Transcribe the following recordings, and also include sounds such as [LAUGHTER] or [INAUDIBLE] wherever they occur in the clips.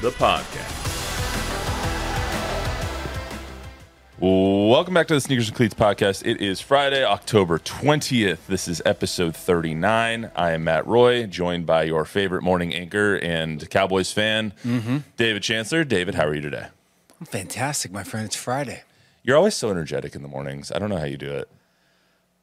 the podcast. Welcome back to the Sneakers and Cleats podcast. It is Friday, October 20th. This is episode 39. I am Matt Roy, joined by your favorite morning anchor and Cowboys fan, David Chancellor. David, how are you today? I'm fantastic, my friend. It's Friday. You're always so energetic in the mornings. I don't know how you do it.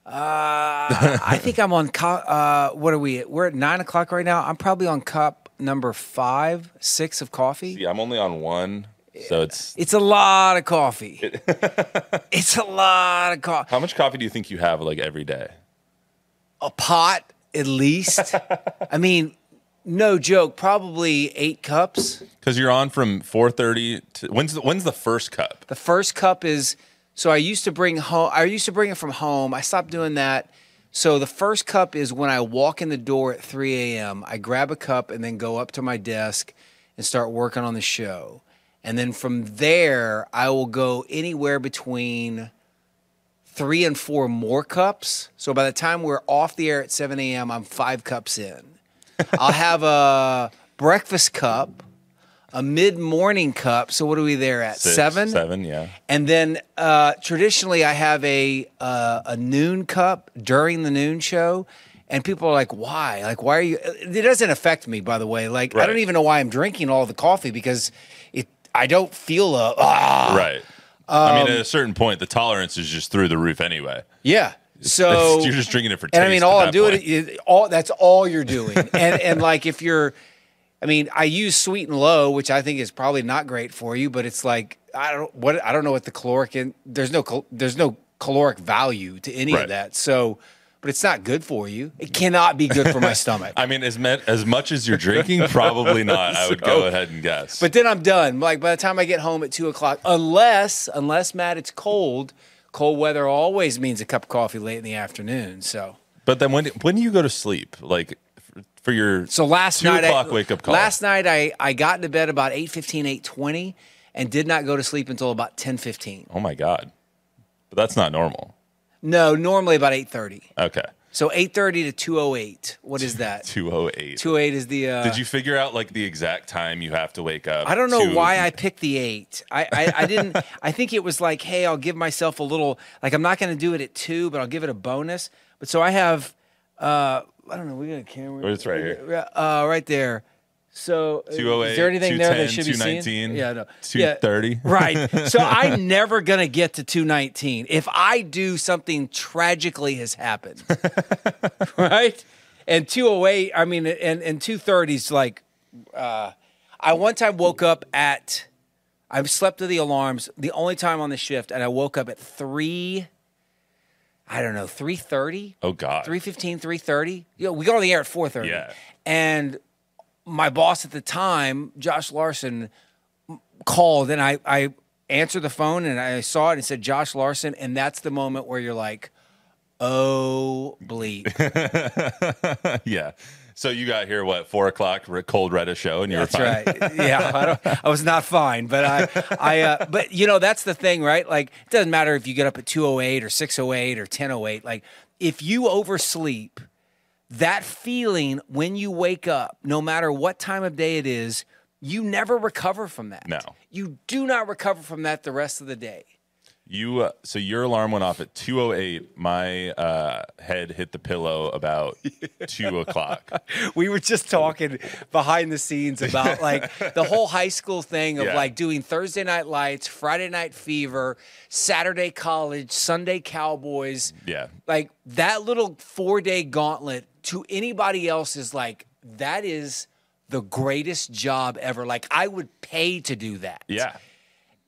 Uh, I think I'm on. Co- uh, what are we? We're at nine o'clock right now. I'm probably on cup number five, six of coffee. Yeah, I'm only on one, so it's. It's a lot of coffee. [LAUGHS] it's a lot of coffee. How much coffee do you think you have like every day? A pot at least. [LAUGHS] I mean, no joke. Probably eight cups. Because you're on from 4:30 to when's the when's the first cup? The first cup is so I used to bring home. I used to bring it from home. I stopped doing that. So the first cup is when I walk in the door at 3 a.m. I grab a cup and then go up to my desk and start working on the show. And then from there, I will go anywhere between three and four more cups. So by the time we're off the air at 7 a.m., I'm five cups in. [LAUGHS] I'll have a breakfast cup, a mid morning cup. So what are we there at? Six, Seven? Seven, yeah. And then uh, traditionally, I have a uh, a noon cup during the noon show, and people are like, "Why? Like, why are you?" It doesn't affect me, by the way. Like, I don't even know why I'm drinking all the coffee because it. I don't feel a ah. Right. I Um, mean, at a certain point, the tolerance is just through the roof anyway. Yeah. So [LAUGHS] you're just drinking it for taste. and I mean, all I'm doing is all that's all you're doing. and and like if you're, I mean, I use sweet and low, which I think is probably not great for you, but it's like I don't what I don't know what the caloric in. There's no there's no caloric value to any Right. of that. So, but it's not good for you. It cannot be good for my [LAUGHS] stomach. I mean, as met, as much as you're drinking, probably not. I would [LAUGHS] go ahead and guess. But then I'm done. Like by the time I get home at two o'clock, unless unless Matt, it's cold. Cold weather always means a cup of coffee late in the afternoon. So. but then when when do you go to sleep? Like for, your So last two night, o'clock I, wake up call. Last night, I, I got into bed about 8.15, 8.20 and did not go to sleep until about 10.15. oh my god, but that's not normal. No, normally about 8.30. Okay, So 8.30 to 2.08. What is that? [LAUGHS] two oh eight. 2.08 is the... Uh, Did you figure out like the exact time you have to wake up? I don't know to- why I picked the 8. I, I, I didn't... [LAUGHS] I think it was like, hey, I'll give myself a little... Like, I'm not going to do it at 2, but I'll give it a bonus. But so I have... Uh, I don't know. We got a camera. Oh, it's right here. Uh, right there. So 208, is there anything there that should be seen? 219, Yeah, no. 230. Yeah, right. So [LAUGHS] I'm never gonna get to 219 if I do something tragically has happened, [LAUGHS] right? And 208, I mean, and and 230 is like, uh, I one time woke up at, I slept through the alarms the only time on the shift, and I woke up at three. I don't know, 3:30. Oh god. 315 330 you know, we got on the air at 430 Yeah. and my boss at the time josh larson called and i i answered the phone and i saw it and it said josh larson and that's the moment where you're like oh bleep [LAUGHS] yeah. So you got here what four o'clock? Cold read a show, and you were that's fine. right [LAUGHS] yeah I, don't, I was not fine but i i uh, but you know that's the thing right like it doesn't matter if you get up at 208 or 608 or 1008 like if you oversleep that feeling when you wake up, no matter what time of day it is, you never recover from that. No. You do not recover from that the rest of the day. You uh, so your alarm went off at two oh eight. My uh, head hit the pillow about [LAUGHS] two o'clock. We were just talking behind the scenes about [LAUGHS] like the whole high school thing of Yeah. like doing Thursday night lights, Friday night fever, Saturday college, Sunday cowboys. Yeah. Like that little four day gauntlet to anybody else is like, that is the greatest job ever. Like I would pay to do that. Yeah.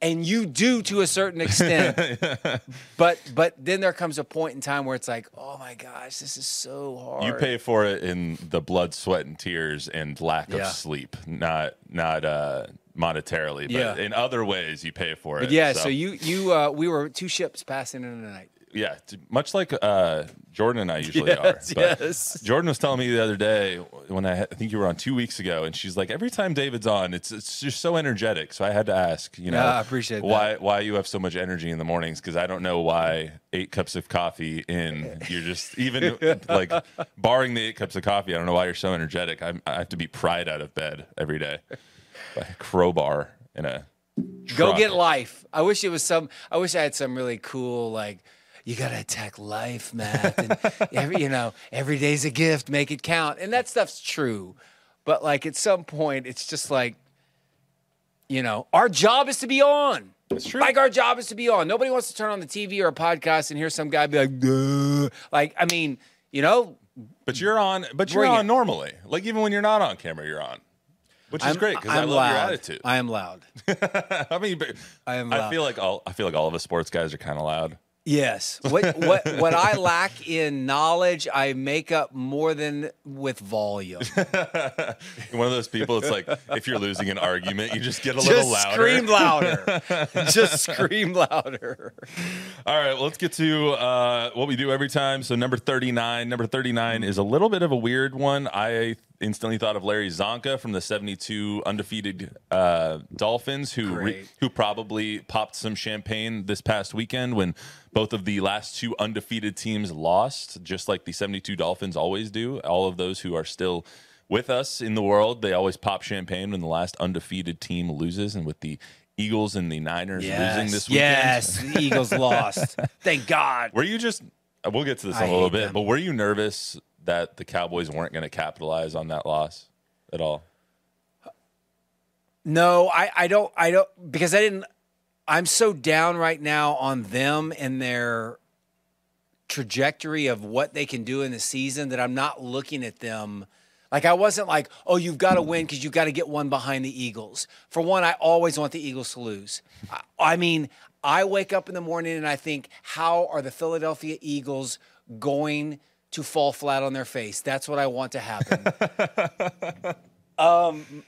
And you do to a certain extent. [LAUGHS] but but then there comes a point in time where it's like, oh my gosh, this is so hard. You pay for it in the blood, sweat, and tears and lack Yeah. of sleep, not not uh monetarily, but Yeah. in other ways you pay for it. But yeah, so, you you uh, we were two ships passing in the night. Yeah, much like uh, Jordan and I [LAUGHS] usually Yes, are. But yes. Jordan was telling me the other day when I, I think you were on two weeks ago, and she's like, every time David's on, it's it's just so energetic. So I had to ask, you know, Yeah, I appreciate that. why why you have so much energy in the mornings because I don't know why eight cups of coffee in you're just [LAUGHS] even like barring the eight cups of coffee, I don't know why you're so energetic. I'm, I have to be pried out of bed every day by a crowbar in a Go get life. I wish it was some. I wish I had some really cool like. You gotta attack life, Matt. And [LAUGHS] every, you know, every day's a gift. Make it count, and that stuff's true. But like at some point, it's just like, you know, our job is to be on. It's true. Like our job is to be on. Nobody wants to turn on the TV or a podcast and hear some guy be like, Duh. like, I mean, you know, But you're on. But you're on it. normally. Like even when you're not on camera, you're on, which is I'm, great because I love loud. your attitude. I am loud. [LAUGHS] I mean, I am I feel like all. I feel like all of us sports guys are kind of loud. Yes. What what what I lack in knowledge, I make up more than with volume. [LAUGHS] One of those people. It's like if you're losing an argument, you just get a little Just louder. scream louder. [LAUGHS] Just scream louder. All right, well, let's get to uh, what we do every time. So number 39. Number 39 is a little bit of a weird one. I instantly thought of Larry Csonka from the 72 undefeated uh, Dolphins, who re- who probably popped some champagne this past weekend when both of the last two undefeated teams lost, just like the 72 Dolphins always do. All of those who are still with us in the world, they always pop champagne when the last undefeated team loses, and with the Eagles and the Niners losing this weekend. Yes, the Eagles [LAUGHS] lost. Thank God. Were you just? We'll get to this in a little bit, them. but were you nervous that the Cowboys weren't going to capitalize on that loss at all? No, I, I don't I don't because I didn't I'm so down right now on them and their trajectory of what they can do in the season that I'm not looking at them like I wasn't like, oh, you've got to win because you've got to get one behind the Eagles. For one, I always want the Eagles to lose. I, I mean, I wake up in the morning and I think, how are the Philadelphia Eagles going to fall flat on their face? That's what I want to happen. [LAUGHS] um,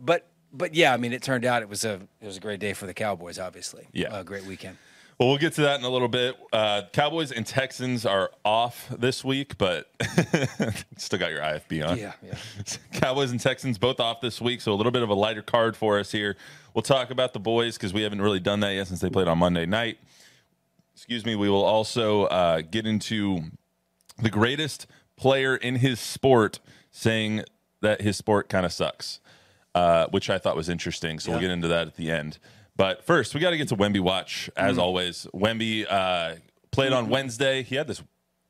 but but yeah, I mean, it turned out it was a it was a great day for the Cowboys. Obviously, Yeah. a great weekend. Well, we'll get to that in a little bit. Uh, Cowboys and Texans are off this week, but [LAUGHS] still got your IFB on. Yeah, yeah. [LAUGHS] Cowboys and Texans both off this week, so a little bit of a lighter card for us here. We'll talk about the boys because we haven't really done that yet since they played on Monday night. Excuse me. We will also uh, get into the greatest player in his sport saying that his sport kind of sucks, uh, which I thought was interesting. So we'll get into that at the end. But first, we got to get to Wemby Watch as always. Wemby uh, played on Wednesday. He had this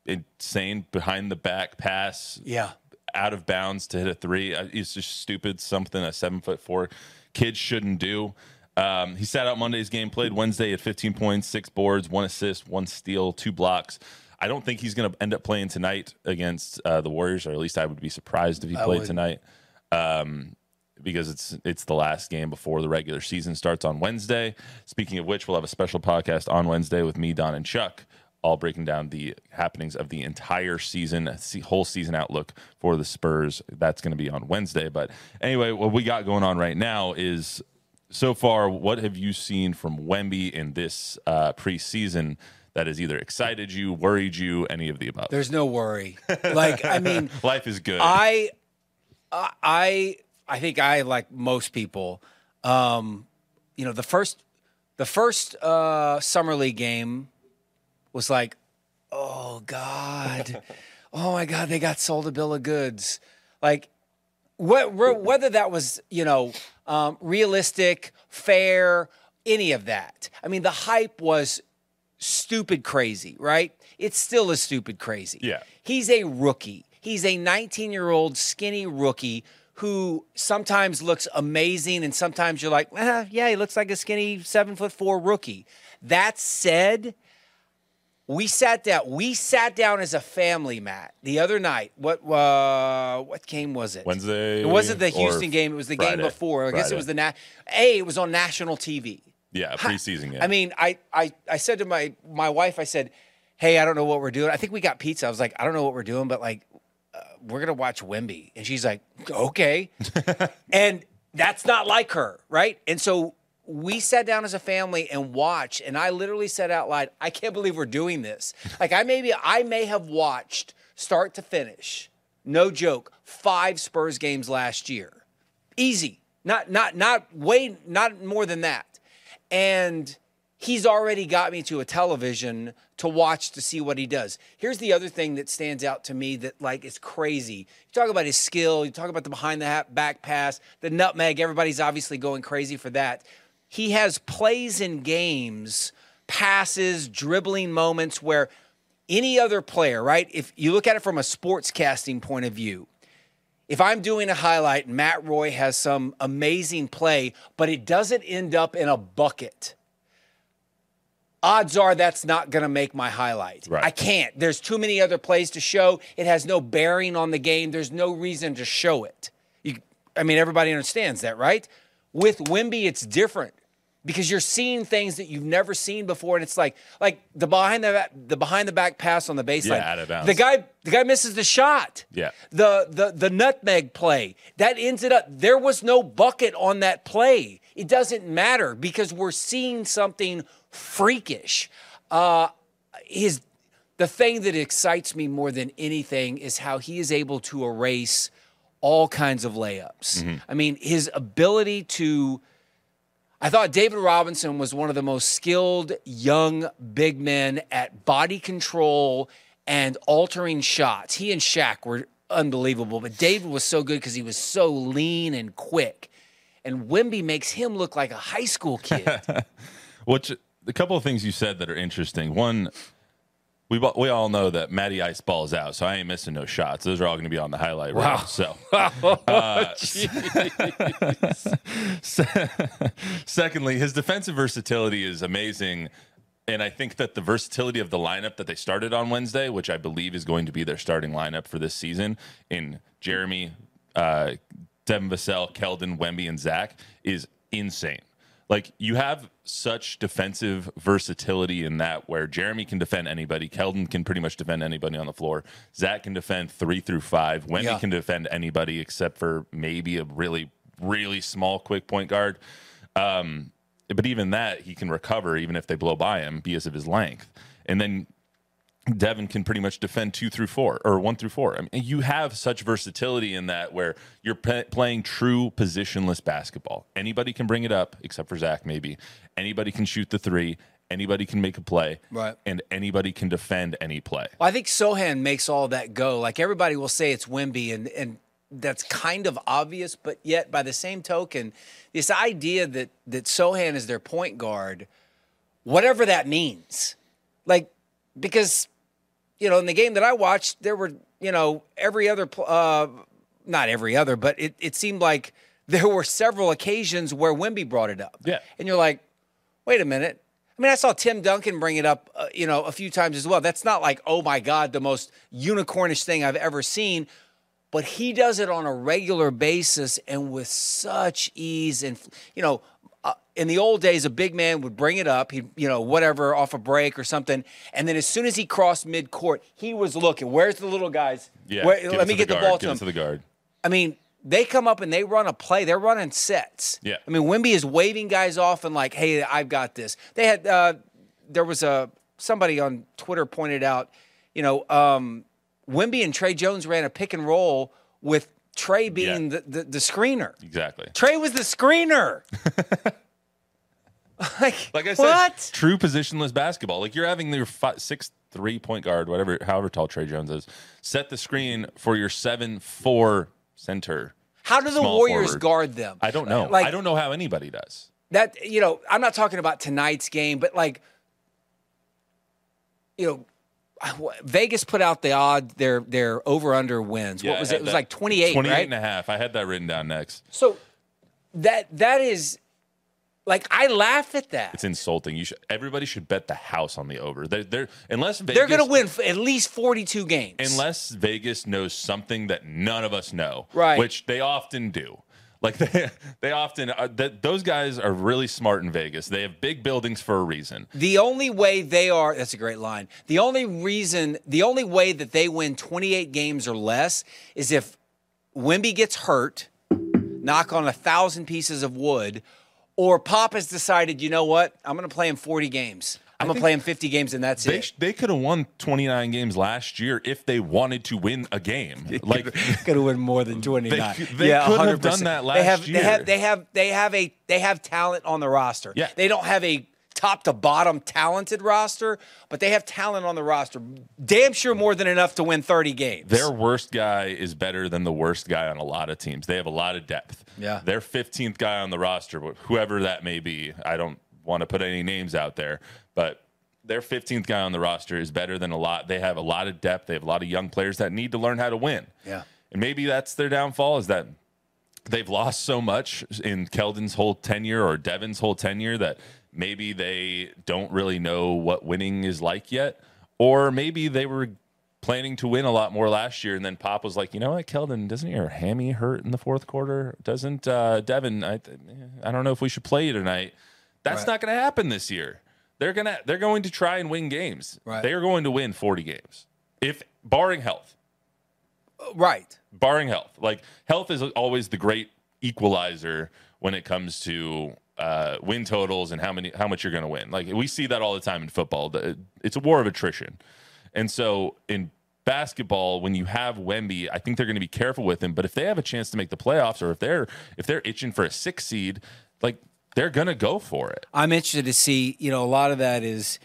insane behind the back pass Yeah, out of bounds to hit a three. Uh, It's just stupid. Something a seven foot four kid shouldn't do. Um, he sat out Monday's game, played Wednesday at 15 points, six boards, one assist, one steal, two blocks. I don't think he's going to end up playing tonight against uh, the Warriors, or at least I would be surprised if he played would. tonight. Um, because it's it's the last game before the regular season starts on Wednesday. Speaking of which, we'll have a special podcast on Wednesday with me, Don, and Chuck, all breaking down the happenings of the entire season, whole season outlook for the Spurs. That's going to be on Wednesday. But anyway, what we got going on right now is so far, what have you seen from Wemby in this uh, preseason that has either excited you, worried you, any of the above? there's no worry. Like, I mean, [LAUGHS] Life is good. I, I, I, think I like most people. Um, you know, the first, the first uh, summer league game was like, oh God, [LAUGHS] oh my God, they got sold a bill of goods. Like, wh- whether that was you know um, realistic, fair, any of that. I mean, the hype was stupid crazy, right? It's still a stupid crazy. Yeah. He's a rookie. He's a 19 year old skinny rookie who sometimes looks amazing and sometimes you're like, eh, yeah, he looks like a skinny seven foot four rookie. That said, we sat down. We sat down as a family, Matt, the other night. What uh, what game was it? Wednesday It wasn't the Houston game. It was the Friday? game before. I guess Friday. it was the na- A. It was on national TV. Yeah, preseason game. I mean, I, I, I said to my my wife, I said, "Hey, I don't know what we're doing. I think we got pizza." I was like, "I don't know what we're doing, but like, uh, we're gonna watch Wemby." and she's like, "Okay." [LAUGHS] and that's not like her, right? And so we sat down as a family and watched, and I literally said out loud, I can't believe we're doing this. Like I maybe I may have watched start to finish, no joke, five Spurs games last year. Easy. Not not not way not more than that. And he's already got me to a television to watch to see what he does. Here's the other thing that stands out to me that like is crazy. You talk about his skill, you talk about the behind the hat back pass, the nutmeg, everybody's obviously going crazy for that. He has plays in games, passes, dribbling moments where any other player, right? If you look at it from a sports casting point of view, if I'm doing a highlight and Matt Roy has some amazing play, but it doesn't end up in a bucket, odds are that's not going to make my highlight. Right. I can't. There's too many other plays to show. It has no bearing on the game. There's no reason to show it. You, I mean, everybody understands that, right? With Wemby, it's different because you're seeing things that you've never seen before, and it's like like the behind the the behind the back pass on the baseline. Yeah, out of bounds. The guy the guy misses the shot. Yeah. The the the nutmeg play that ends it up. There was no bucket on that play. It doesn't matter because we're seeing something freakish. Uh, his the thing that excites me more than anything is how he is able to erase all kinds of layups. I mean, his ability to I thought David Robinson was one of the most skilled young big men at body control and altering shots. He and Shaq were unbelievable, but David was so good because he was so lean and quick. And Wemby makes him look like a high school kid. [LAUGHS] Which a couple of things you said that are interesting. One, we we all know that Matty Ice balls out, so I ain't missing no shots. Those are all going to be on the highlight reel. So, [LAUGHS] uh, [LAUGHS] [LAUGHS] secondly, his defensive versatility is amazing. And I think that the versatility of the lineup that they started on Wednesday, which I believe is going to be their starting lineup for this season, in Jeremy, uh, Devin Vassell, Keldon, Wemby, and Zach, is insane. Like you have such defensive versatility in that where Jeremy can defend anybody, Keldon can pretty much defend anybody on the floor, Zach can defend three through five, Wemby Yeah. can defend anybody except for maybe a really, really small quick point guard. Um, but even that, he can recover even if they blow by him because of his length. And then Devin can pretty much defend two through four or one through four. I mean, you have such versatility in that where you're pe- playing true positionless basketball. Anybody can bring it up, except for Zach, maybe. Anybody can shoot the three. Anybody can make a play. Right. And anybody can defend any play. Well, I think Sochan makes all that go. Like everybody will say it's Wemby, and and that's kind of obvious, but yet by the same token, this idea that that Sochan is their point guard, whatever that means, like because you know in the game that I watched, there were you know every other uh, not every other, but it it seemed like [LAUGHS] there were several occasions where Wemby brought it up. Yeah. and you're like, wait a minute. I mean, I saw Tim Duncan bring it up, uh, you know, a few times as well. That's not like, oh my God, the most unicornish thing I've ever seen. But he does it on a regular basis and with such ease. And, you know, uh, in the old days, a big man would bring it up, he, you know, whatever, off a break or something. And then as soon as he crossed midcourt, he was looking, where's the little guys? Yeah. Where- let me get the ball to him. to the guard. I mean, they come up and they run a play. They're running sets. Yeah. I mean, Wemby is waving guys off and like, "Hey, I've got this." They had uh, there was a somebody on Twitter pointed out, you know, um, Wemby and Tre Jones ran a pick and roll with Tre being Yeah. the, the the screener. Exactly. Tre was the screener. [LAUGHS] like, Like I said, what? true positionless basketball. Like you're having your five, six three point guard, whatever, however tall Tre Jones is, set the screen for your seven four center. How do the Warriors forward. guard them? I don't know. Like, I don't know how anybody does. that you know i'm not talking about tonight's game but like you know vegas put out the odd their their over under wins Yeah, what was it it was like 28 28 right and a half. I had that written down next. so that that is like i laugh at that It's insulting. You should everybody should bet the house on the over. They're, they're unless Vegas, they're gonna win at least 42 games unless Vegas knows something that none of us know, Right. Which they often do. Like [LAUGHS] they, they often uh, that those guys are really smart in Vegas. They have big buildings for a reason. the only way they are that's a great line the only reason the only way that they win 28 games or less is if Wemby gets hurt knock on a thousand pieces of wood, or Pop has decided, you know what, I'm going to play him 40 games. I'm going to play him 50 games, and that's They, it. they could have won 29 games last year if they wanted to win a game. Like could have won more than 29. They- they could have done that they last have, year. They have, they have, they have a, they have talent on the roster. Yeah. They don't have a top to bottom talented roster, but they have talent on the roster. Damn sure more than enough to win 30 games. their worst guy is better than the worst guy on a lot of teams. They have a lot of depth. Yeah. Their 15th guy on the roster, whoever that may be, I don't want to put any names out there, but their 15th guy on the roster is better than a lot. They have a lot of depth. They have a lot of young players that need to learn how to win. Yeah. And maybe that's their downfall is that they've lost so much in Keldon's whole tenure or Devin's whole tenure that maybe they don't really know what winning is like yet. Or maybe they were planning to win a lot more last year, and then Pop was like, you know what, Keldon, doesn't your hammy hurt in the fourth quarter? Doesn't uh, Devin? I, I don't know if we should play you tonight. That's Right. not going to happen this year. They're gonna they're going to try and win games. Right. They are going to win forty games, if barring health right. barring health. Like health is always the great equalizer when it comes to uh, win totals and how many how much you're going to win. Like we see that all the time in football. It's a war of attrition, and so in basketball, when you have Wemby, I think they're going to be careful with him. But if they have a chance to make the playoffs, or if they're if they're itching for a six seed, like they're going to go for it. I'm interested to see, you know, a lot of that is,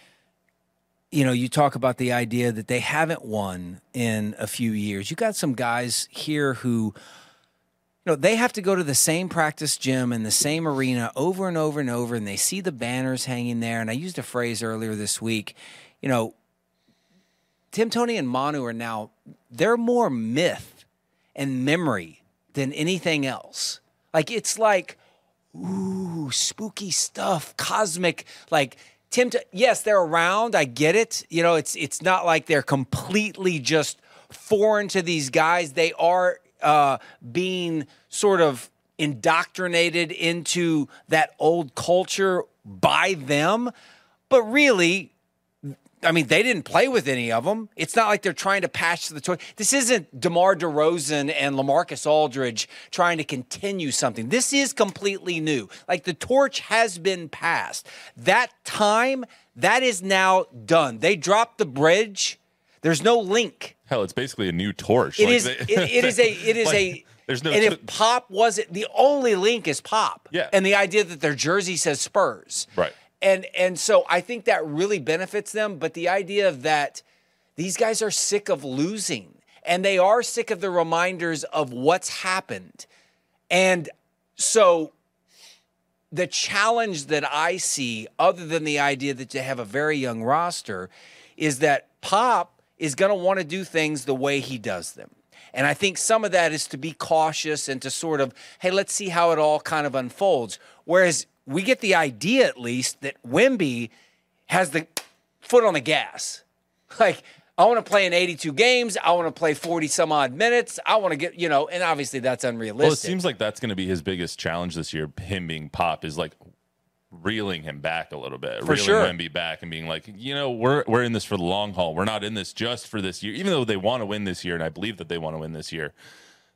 you know, you talk about the idea that they haven't won in a few years. You got some guys here who, you know, they have to go to the same practice gym and the same arena over and over and over, and they see the banners hanging there. And I used a phrase earlier this week, you know, Tim Tony and Manu are now, they're more myth and memory than anything else. Like, it's like, ooh, spooky stuff, cosmic, like Tim. T- yes, they're around. I get it. You know, it's it's not like they're completely just foreign to these guys. They are uh, being sort of indoctrinated into that old culture by them, but really. I mean, they didn't play with any of them. It's not like they're trying to patch the toy. This isn't DeMar DeRozan and LaMarcus Aldridge trying to continue something. This is completely new. Like the torch has been passed. That time, that is now done. They dropped the bridge. There's no link. Hell, it's basically a new torch. It Like, is. they- it, it is a. It is [LAUGHS] like, a. There's no. And t- if Pop wasn't the only link is Pop. Yeah. And the idea that their jersey says Spurs. Right. And and so I think that really benefits them. But the idea that these guys are sick of losing and they are sick of the reminders of what's happened. And so the challenge that I see, other than the idea that you have a very young roster, is that Pop is going to want to do things the way he does them. And I think some of that is to be cautious and to sort of, hey, let's see how it all kind of unfolds. Whereas we get the idea, at least, that Wemby has the foot on the gas. Like, I want to play in 82 games. I want to play 40 some odd minutes. I want to get, you know, and obviously that's unrealistic. Well, it seems like that's going to be his biggest challenge this year. Him being Pop is like reeling him back a little bit, For reeling sure. Wemby back, and being like, you know, we're we're in this for the long haul. We're not in this just for this year, even though they want to win this year, and I believe that they want to win this year.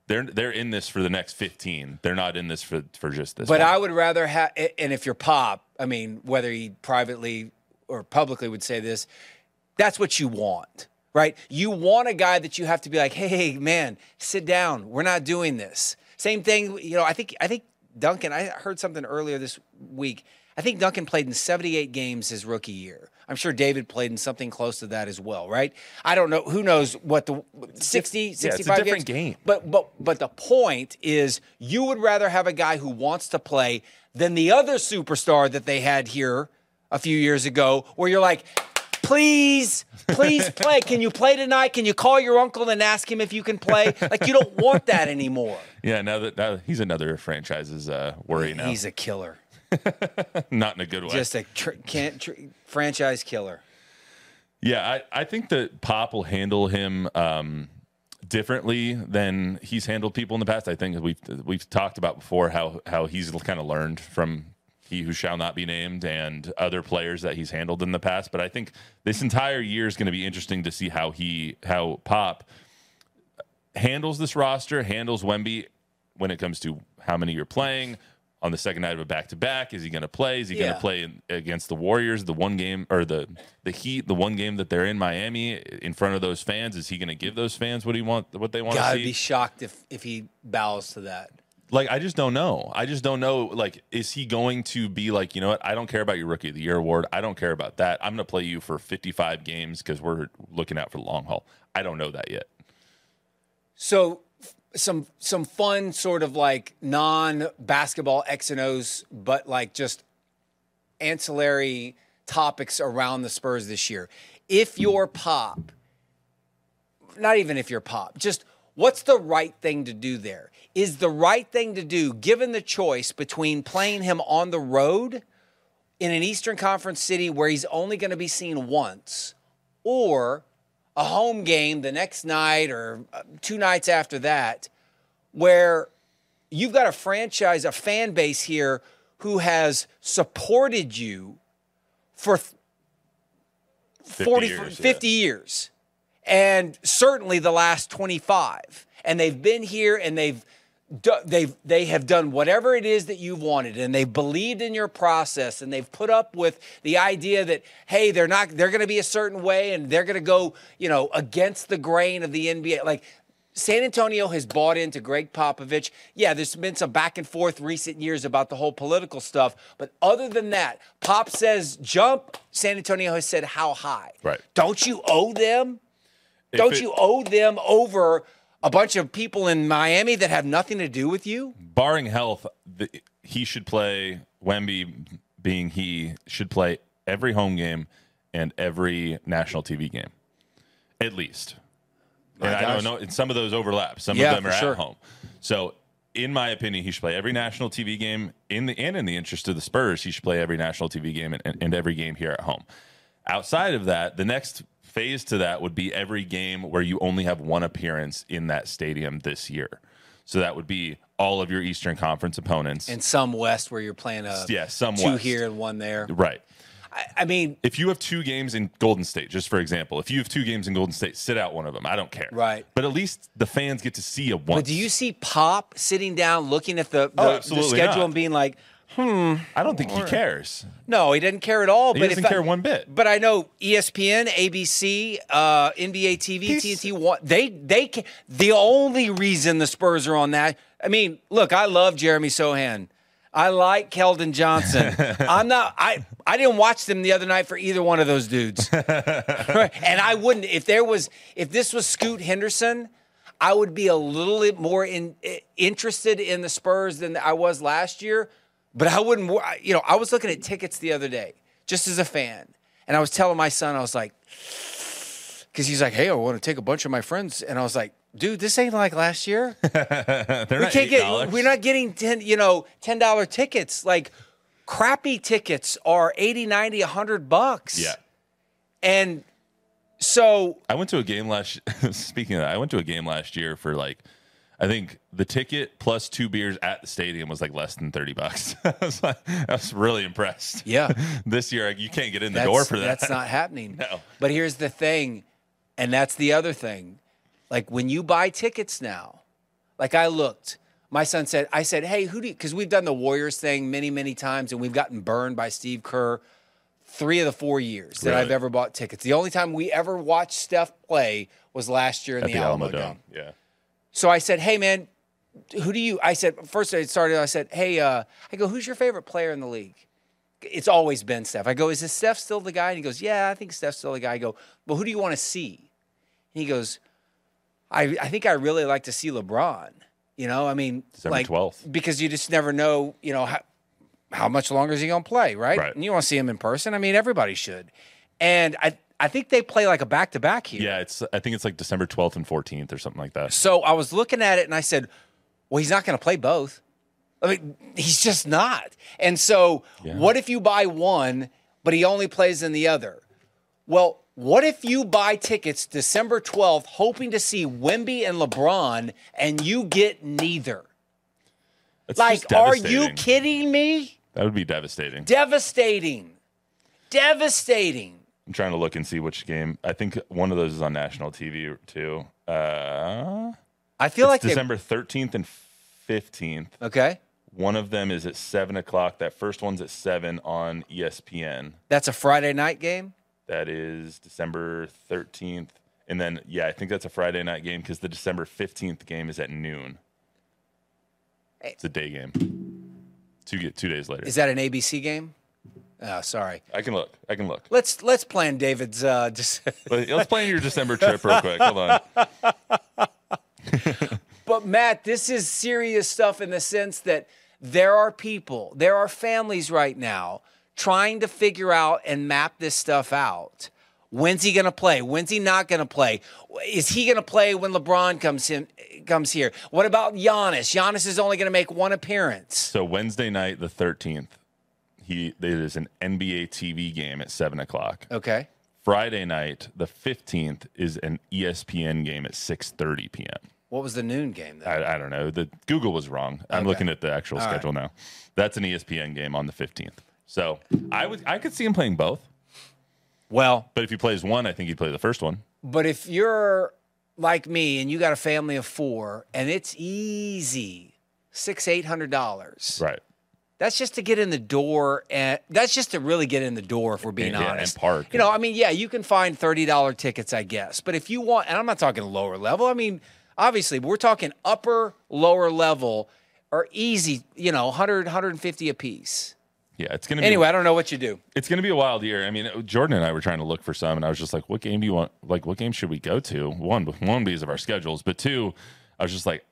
They're they're in this for the next fifteen. They're not in this for for just this. But one. I would rather have, and if you're Pop, I mean, whether he privately or publicly would say this, that's what you want, right? You want a guy that you have to be like, hey, man, sit down. We're not doing this. Same thing, you know. I think I think Duncan. I heard something earlier this week. I think Duncan played in 78 games his rookie year. I'm sure David played in something close to that as well, right? I don't know. Who knows what the 60, 65 it's a different games? game. But but but the point is you would rather have a guy who wants to play than the other superstar that they had here a few years ago where you're like please please [LAUGHS] play can you play tonight can you call your uncle and ask him if you can play like you don't want that anymore [LAUGHS] yeah, now that now he's another franchise's uh, worry now, he's a killer [LAUGHS] not in a good way. just a tr- can't tr- franchise killer Yeah, I, I think that Pop will handle him um, differently than he's handled people in the past. I think we've we've talked about before how how he's kind of learned from he who shall not be named and other players that he's handled in the past. But I think this entire year is going to be interesting to see how he how Pop handles this roster, handles Wemby, when it comes to how many you're playing on the second night of a back to back. Is he going to play? Is he going to play in, against the Warriors, the one game or the the Heat, the one game that they're in Miami in front of those fans? Is he going to give those fans what he want, what they want to see? be shocked if if he bows to that. like I just don't know. I just don't know. Like, is he going to be like, you know what? I don't care about your rookie of the year award. I don't care about that. I'm going to play you for 55 games because we're looking out for the long haul. I don't know that yet. So some some fun sort of like non basketball X and O's, but like just ancillary topics around the Spurs this year. If you're pop, not even if you're pop, just what's the right thing to do there? Is the right thing to do, given the choice between playing him on the road in an Eastern Conference city where he's only going to be seen once, or a home game the next night or uh, two nights after that, where you've got a franchise, a fan base here who has supported you for 40, years, 50 years. And certainly the last 25 and they've been here and they've they've they have done whatever it is that you've wanted and they've believed in your process and they've put up with the idea that hey they're not they're going to be a certain way and they're going to go you know against the grain of the NBA like San Antonio has bought into Gregg Popovich. Yeah, there's been some back and forth recent years about the whole political stuff, but other than that, Pop says jump, San Antonio has said how high. Right. Don't you owe them? If Don't it- you owe them over a bunch of people in Miami that have nothing to do with you? barring health, the, he should play. Wemby, being he, should play every home game and every national TV game, at least. And My I don't know. and Some of those overlap. Some Yeah, of them are sure. at home. So, in my opinion, he should play every national TV game. In the and in the interest of the Spurs, he should play every national TV game and, and, and every game here at home. Outside of that, the next phase to that would be every game where you only have one appearance in that stadium this year. So that would be all of your Eastern Conference opponents. And some West where you're playing a Yeah, some two West. here and one there. right. I, I mean, If you have two games in Golden State, just for example, if you have two games in Golden State, sit out one of them. I don't care. Right. But at least the fans get to see a one. but do you see Pop sitting down looking at the, the, Oh, the schedule not. and being like, I don't think he cares. no, he doesn't care at all. He but doesn't if I- care one bit. But I know ESPN, ABC, uh, NBA TV, He's- TNT. They they can, the only reason the Spurs are on that. I mean, look, I love Jeremy Sochan. I like Keldon Johnson. [LAUGHS] I'm not. I I didn't watch them the other night for either one of those dudes. [LAUGHS] and I wouldn't if there was if this was Scoot Henderson. I would be a little bit more in, interested in the Spurs than I was last year, but I wouldn't. You know, I was looking at tickets the other day just as a fan, and I was telling my son, I was like, because he's like, "Hey, I want to take a bunch of my friends," and I was like, "Dude, this ain't like last year. [LAUGHS] We can't get. $8. We're not getting ten. You know, ten dollar tickets. Like, crappy tickets are 80, 90, 100 bucks. Yeah. and so I went to a game last. [LAUGHS] Speaking of that, I went to a game last year for like, I think the ticket plus two beers at the stadium was like less than thirty bucks. [LAUGHS] I was like, I was really impressed. Yeah. [LAUGHS] this year you can't get in the that's, door for that. That's not [LAUGHS] happening. No. But here's the thing, and that's the other thing. Like when you buy tickets now, like I looked, my son said, I said, hey, who do you, because we've done the Warriors thing many, many times and we've gotten burned by Steve Kerr three of the four years that Really? I've ever bought tickets. The only time we ever watched Steph play was last year in at the, the Alamo, Alamo Dome. Dome. Yeah. So I said, hey, man, who do you, I said, first I started, I said, hey, uh, I go, who's your favorite player in the league? It's always been Steph. I go, is this Steph still the guy? And he goes, yeah, I think Steph's still the guy. I go, well, who do you want to see? And he goes, I, I think I really like to see LeBron. You know, I mean, December like 12th. because you just never know, you know, how, how much longer is he going to play, right? Right. And you want to see him in person. I mean, everybody should. And I, I think they play like a back to back here. Yeah, it's. I think it's like December twelfth and fourteenth or something like that. So I was looking at it and I said, well, he's not going to play both. I mean, he's just not. And so, Yeah. what if you buy one, but he only plays in the other? Well, what if you buy tickets December 12th, hoping to see Wemby and LeBron, and you get neither? It's Like, are you kidding me? That would be devastating. Devastating. Devastating. I'm trying to look and see which game. I think one of those is on national TV too. Uh, I feel like they, December 13th and 15th. Okay. One of them is at 7 o'clock. That first one's at 7 on ESPN. That's a Friday night game. That is December 13th. And then, yeah, I think that's a Friday night game because the December 15th game is at noon. It's a day game. Two, two days later. Is that an ABC game? Oh, sorry. I can look. I can look. Let's let's plan David's. Uh, [LAUGHS] let's plan your December trip real quick. Hold on. [LAUGHS] but Matt, this is serious stuff in the sense that there are people, there are families right now trying to figure out and map this stuff out. When's he going to play? When's he not going to play? Is he going to play when LeBron comes in? Comes here. What about Giannis? Giannis is only going to make one appearance. So Wednesday night, the 13th, he it is an NBA TV game at 7 o'clock. Okay. Friday night, the 15th, is an ESPN game at 6.30 p.m. What was the noon game then? I, I don't know. The Google was wrong. I'm Okay. looking at the actual All right. schedule now. That's an ESPN game on the 15th. So I would I could see him playing both. well, But if he plays one, I think he'd play the first one. But if you're like me and you got a family of four and it's easy, six, eight hundred dollars. Right. That's just to get in the door and that's just to really get in the door if we're being And- yeah, and honest. park. You know, I mean, yeah, you can find thirty dollar tickets, I guess. But if you want and I'm not talking lower level, I mean, obviously we're talking upper, lower level or easy, you know, 100, 150 a piece. Yeah, it's gonna be Anyway, I don't know what you do. it's to be a wild year. I mean, Jordan and I were trying to look for some, and I was just like, "What game do you want? Like, what game should we go to?" One, one because of our schedules, but two, I was just like,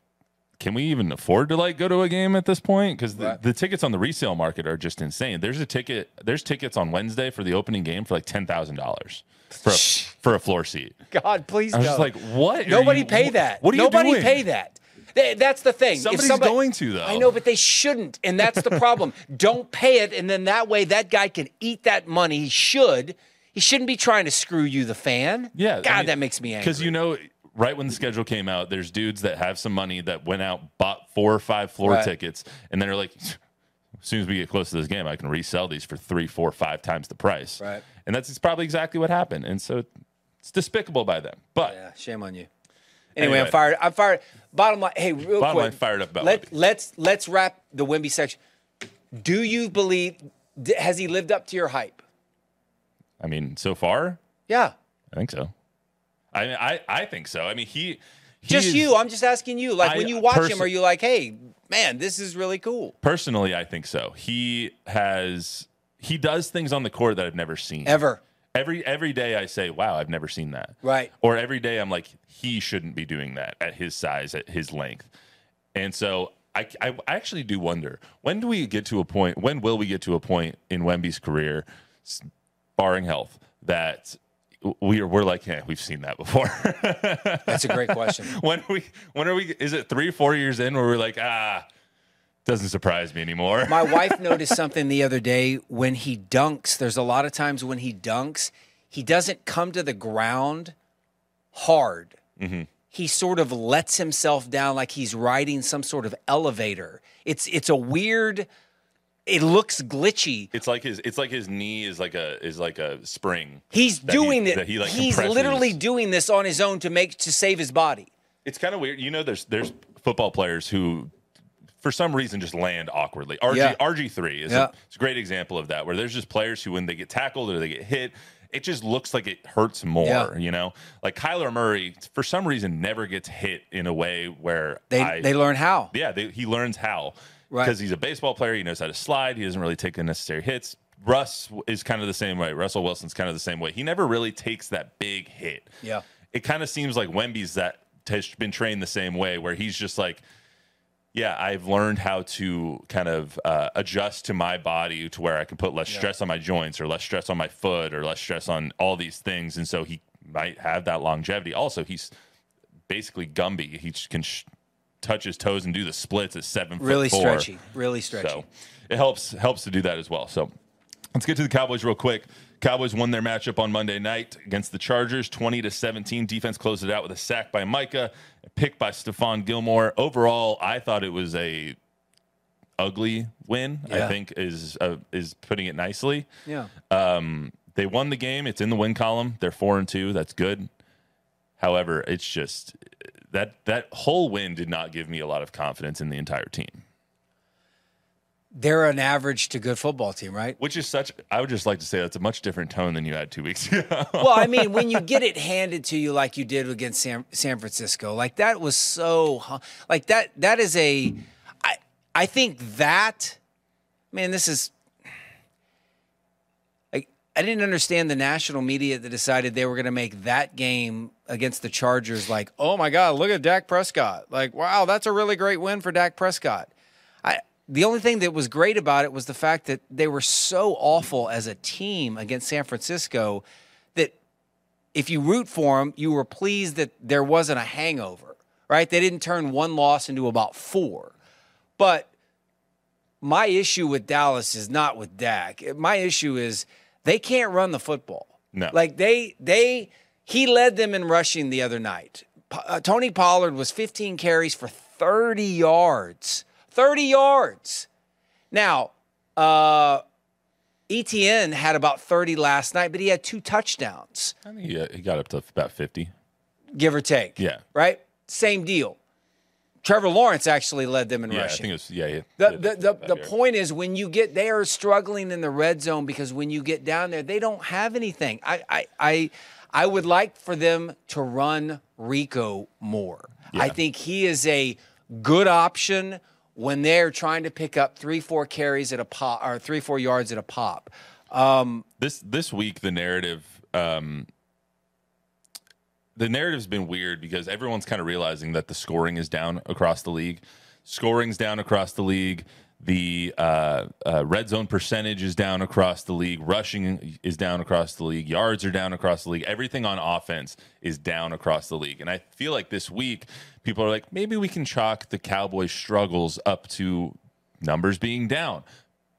"Can we even afford to like go to a game at this point?" Because the, Right. the tickets on the resale market are just insane. There's a ticket. There's tickets on Wednesday for the opening game for like ten thousand dollars for a, [LAUGHS] for a floor seat. God, please I was no. just like, "What? Nobody you- pay that. What are you Nobody doing? pay that. Th- That's the thing. If Somebody's somebody- going to, though. I know, but they shouldn't, and that's the problem. [LAUGHS] Don't pay it, and then that way that guy can eat that money. He should. He shouldn't be trying to screw you, the fan. Yeah, I God, mean, that makes me angry. Because you know, right when the schedule came out, there's dudes that have some money that went out, bought four or five floor Right. tickets, and then they're like, as soon as we get close to this game, I can resell these for three, four, five times the price. Right. And that's probably exactly what happened. And so it's despicable by them. But Yeah, shame on you. Anyway, I'm fired. I'm fired. Bottom line, hey, real quick. Bottom quick. line, fired up about Let, let's let's wrap the Wemby section. Do you believe? Has he lived up to your hype? I mean, so far, Yeah. I think so. I mean, I, I think so. I mean, he. he Just is- you. I'm just asking you. Like I- when you watch him, are you like, hey, man, this is really cool? Personally, I think so. He has. He does things on the court that I've never seen. Ever. Every every day I say, "Wow, I've never seen that." Right. Or every day I'm like, he shouldn't be doing that at his size, at his length. And so I, I actually do wonder when do we get to a point? When will we get to a point in Wemby's career, barring health, that we are we're like, yeah, we've seen that before. [LAUGHS] That's a great question. when are we when are we? Is it three four years in where we're like, ah, doesn't surprise me anymore? My [LAUGHS] wife noticed something the other day when he dunks. There's a lot of times when he dunks, he doesn't come to the ground hard. Mm-hmm. He sort of lets himself down like he's riding some sort of elevator. It's it's a weird. It looks glitchy. It's like his it's like his knee is like a is like a spring. He's that he- doing it. that he, like, he's compresses. literally doing this on his own to make to save his body. It's kind of weird. You know, there's there's football players who, for some reason, just land awkwardly. RG Yeah. RG three is Yeah. a, a great example of that, where there's just players who, when they get tackled or they get hit, it just looks like it hurts more. Yeah. You know, like Kyler Murray, for some reason, never gets hit in a way where They I, they learn how. yeah, they, he learns how Right. because he's a baseball player. He knows how to slide. He doesn't really take the necessary hits. Russ is kind of the same way. Russell Wilson's kind of the same way. He never really takes that big hit. Yeah. It kind of seems like Wemby's that has been trained the same way, where he's just like, yeah, I've learned how to kind of uh, adjust to my body to where I can put less stress on my joints or less stress on my foot or less stress on all these things. And so he might have that longevity. Also, he's basically Gumby. He can sh- touch his toes and do the splits at seven Really foot four. stretchy. Really stretchy. So it helps helps to do that as well. So let's get to the Cowboys real quick. Cowboys won their matchup on Monday night against the Chargers, twenty to seventeen. Defense closed it out with a sack by Micah, a pick by Stephon Gilmore. Overall, I thought it was a ugly win. I think is uh, is putting it nicely. yeah. Um, they won the game. It's in the win column. They're four and two. That's good. However, it's just that that whole win did not give me a lot of confidence in the entire team. They're an average to good football team, right? Which is such. I would just like to say that's a much different tone than you had two weeks [LAUGHS] ago. well, I mean, when you get it handed to you like you did against San, San Francisco, like that was so, like that. That is a. I I think that, man, this is. Like I didn't understand the national media that decided they were going to make that game against the Chargers like, oh my God, look at Dak Prescott. Like, wow, that's a really great win for Dak Prescott. I the only thing that was great about it was the fact that they were so awful as a team against San Francisco that if you root for them, you were pleased that there wasn't a hangover, right? They didn't turn one loss into about four. But my issue with Dallas is not with Dak. My issue is they can't run the football. No. Like they they he led them in rushing the other night. Uh, Tony Pollard was 15 carries for 30 yards. 30 yards. Now, uh, ETN had about 30 last night, but he had two touchdowns. I think he, uh, he got up to about 50. Give or take. Yeah. Right? Same deal. Trevor Lawrence actually led them in Yeah, I rushing. think it was. Yeah, yeah. The, the, the, the point is when you get they are struggling in the red zone because when you get down there they don't have anything. I I I, I would like for them to run Rico more. I think he is a good option when they're trying to pick up three four carries at a pop or three four yards at a pop. this this week the narrative um the narrative's been weird because everyone's kind of realizing that the scoring is down across the league scoring's down across the league the uh, uh, red zone percentage is down across the league. Rushing is down across the league. Yards are down across the league. Everything on offense is down across the league. And i feel like this week people are like maybe we can chalk the cowboys struggles up to numbers being down.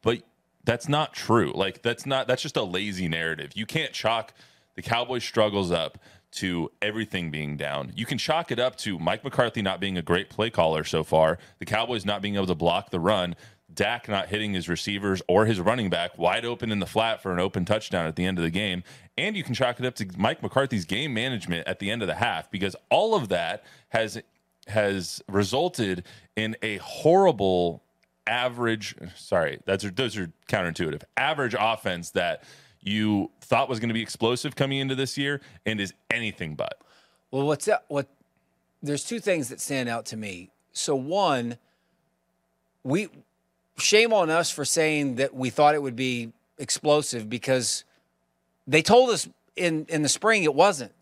But that's not true. Like that's not that's just a lazy narrative. You can't chalk the Cowboys struggles up to everything being down. You can chalk it up to Mike McCarthy not being a great play caller so far, the Cowboys not being able to block the run, Dak not hitting his receivers or his running back wide open in the flat for an open touchdown at the end of the game. And you can chalk it up to Mike McCarthy's game management at the end of the half because all of that has has resulted in a horrible average sorry that's those are counterintuitive average offense that you thought was going to be explosive coming into this year and is anything but Well, what's that? What? There's two things that stand out to me. So one, we shame on us for saying that we thought it would be explosive because they told us in in the spring it wasn't.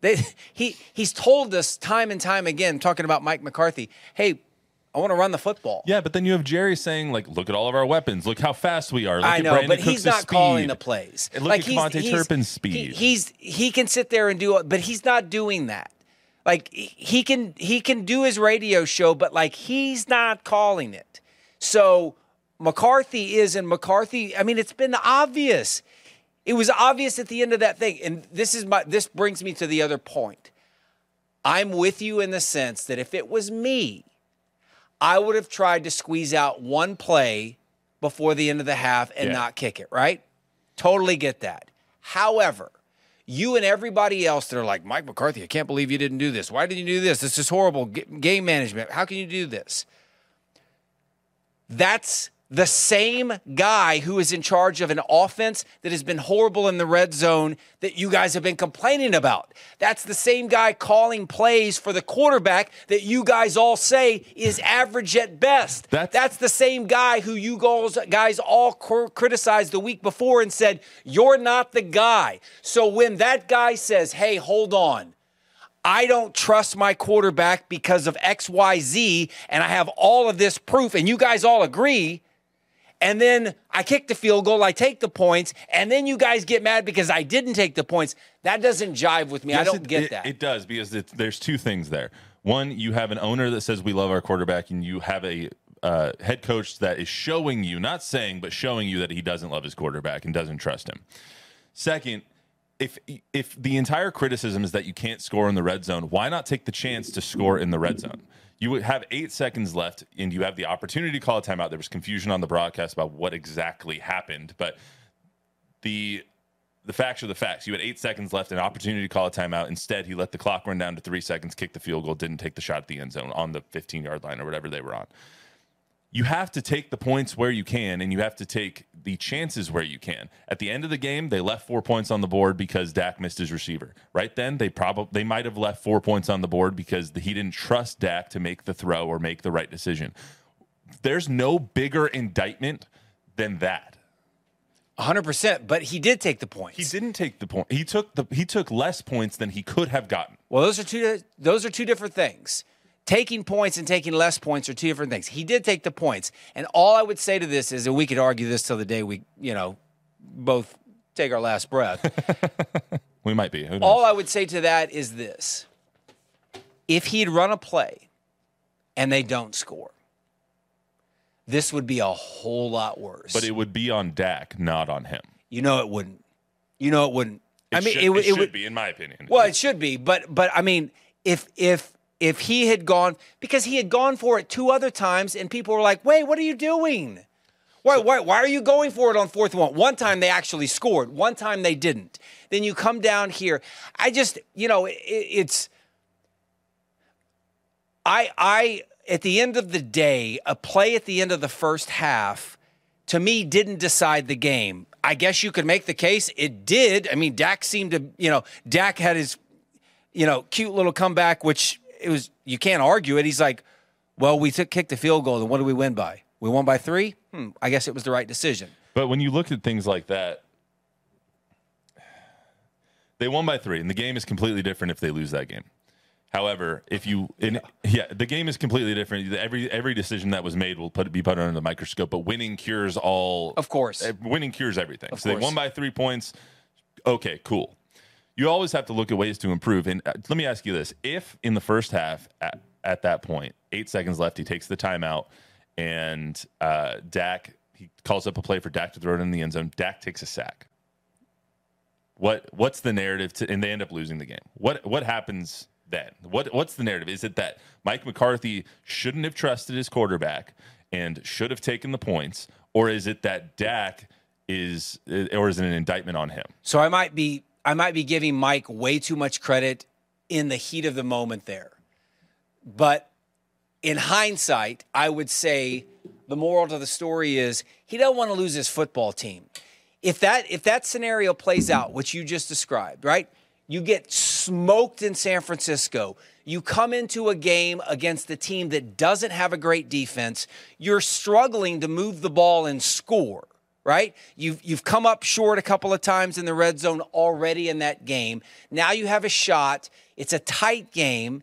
They [LAUGHS] he he's told us time and time again, talking about Mike McCarthy. Hey, I want to run the football. yeah but then you have jerry saying like look at all of our weapons look how fast we are look I at know, Brandin but Cooks' he's not speed. calling the plays. And look at he's- KaVontae he's- Turpin's he- speed. he's he can sit there and do it, but he's not doing that. Like he can he can do his radio show, but like he's not calling it. So McCarthy is, and McCarthy. I mean, it's been obvious. It was obvious at the end of that thing, and this is my. This brings me to the other point. I'm with you in the sense that if it was me, I would have tried to squeeze out one play before the end of the half and Yeah. not kick it, right? Totally get that. However, you and everybody else that are like, Mike McCarthy, I can't believe you didn't do this. Why did you do this? This is horrible G- game management. How can you do this? That's the same guy who is in charge of an offense that has been horrible in the red zone that you guys have been complaining about. That's the same guy calling plays for the quarterback that you guys all say is average at best. That's- That's the same guy who you guys, guys all cr- criticized the week before and said, You're not the guy. So when that guy says, Hey, hold on. I don't trust my quarterback because of XYZ, and I have all of this proof, and you guys all agree. And then I kick the field goal, I take the points, and then you guys get mad because I didn't take the points. That doesn't jive with me. I don't it- get it- that. It does because there's two things there. One, you have an owner that says we love our quarterback, and you have a uh, head coach that is showing you, not saying, but showing you that he doesn't love his quarterback and doesn't trust him. Second, if if the entire criticism is that you can't score in the red zone, why not take the chance to score in the red zone? You would have eight seconds left, and you have the opportunity to call a timeout. There was confusion on the broadcast about what exactly happened, but the the facts are the facts. You had eight seconds left, an opportunity to call a timeout. Instead, he let the clock run down to three seconds, kicked the field goal, didn't take the shot at the end zone on the 15 yard line or whatever they were on. You have to take the points where you can, and you have to take the chances where you can. At the end of the game, they left four points on the board because Dak missed his receiver. Right then, they probably they might have left four points on the board because he didn't trust Dak to make the throw or make the right decision. There's no bigger indictment than that. 100%, but he did take the points. He didn't take the point. He took the he took less points than he could have gotten. Well, those are two those are two different things. Taking points and taking less points are two different things. He did take the points. And all I would say to this is that we could argue this till the day we, you know, both take our last breath. [LAUGHS] we might be. All I would say to that is this. If he'd run a play and they don't score, this would be a whole lot worse. But it would be on Dak, not on him. You know it wouldn't. You know it wouldn't. It I mean, should, it, it, would- should would be, in my opinion. Well, it should be, but but I mean, if if if he had gone because he had gone for it two other times, and people were like, "Wait, what are you doing? Why why why are you going for it on fourth and one?" One time they actually scored, one time they didn't. Then you come down here. I just you know it, it's I I at the end of the day, a play at the end of the first half to me didn't decide the game. I guess you could make the case it did. I mean, Dak seemed to, you know, Dak had his, you know, cute little comeback, which it was you can't argue it. He's like, well, we took kicked the field goal, and what did we win by? We won by three. Hmm, I guess it was the right decision. But when you look at things like that, they won by three, and the game is completely different if they lose that game. However, if you in, yeah, the game is completely different. Every every decision that was made will put be put under the microscope. But winning cures all. Of course. eh, winning cures everything. Of so they won by three points. Okay, cool. You always have to look at ways to improve. And uh, let me ask you this: If in the first half, at, at that point, eight seconds left, he takes the timeout, and uh, Dak he calls up a play for Dak to throw it in the end zone. Dak takes a sack. What what's the narrative to, and they end up losing the game? What what happens then? What what's the narrative? Is it that Mike McCarthy shouldn't have trusted his quarterback and should have taken the points, or is it that Dak is or is it an indictment on him? So I might be I might be giving Mike way too much credit in the heat of the moment there. But in hindsight, I would say the moral to the story is he doesn't want to lose his football team. If that if that scenario plays out, which you just described, right? You get smoked in San Francisco. You come into a game against a team that doesn't have a great defense. You're struggling to move the ball and score right? You've you've come up short a couple of times in the red zone already in that game. Now you have a shot. It's a tight game,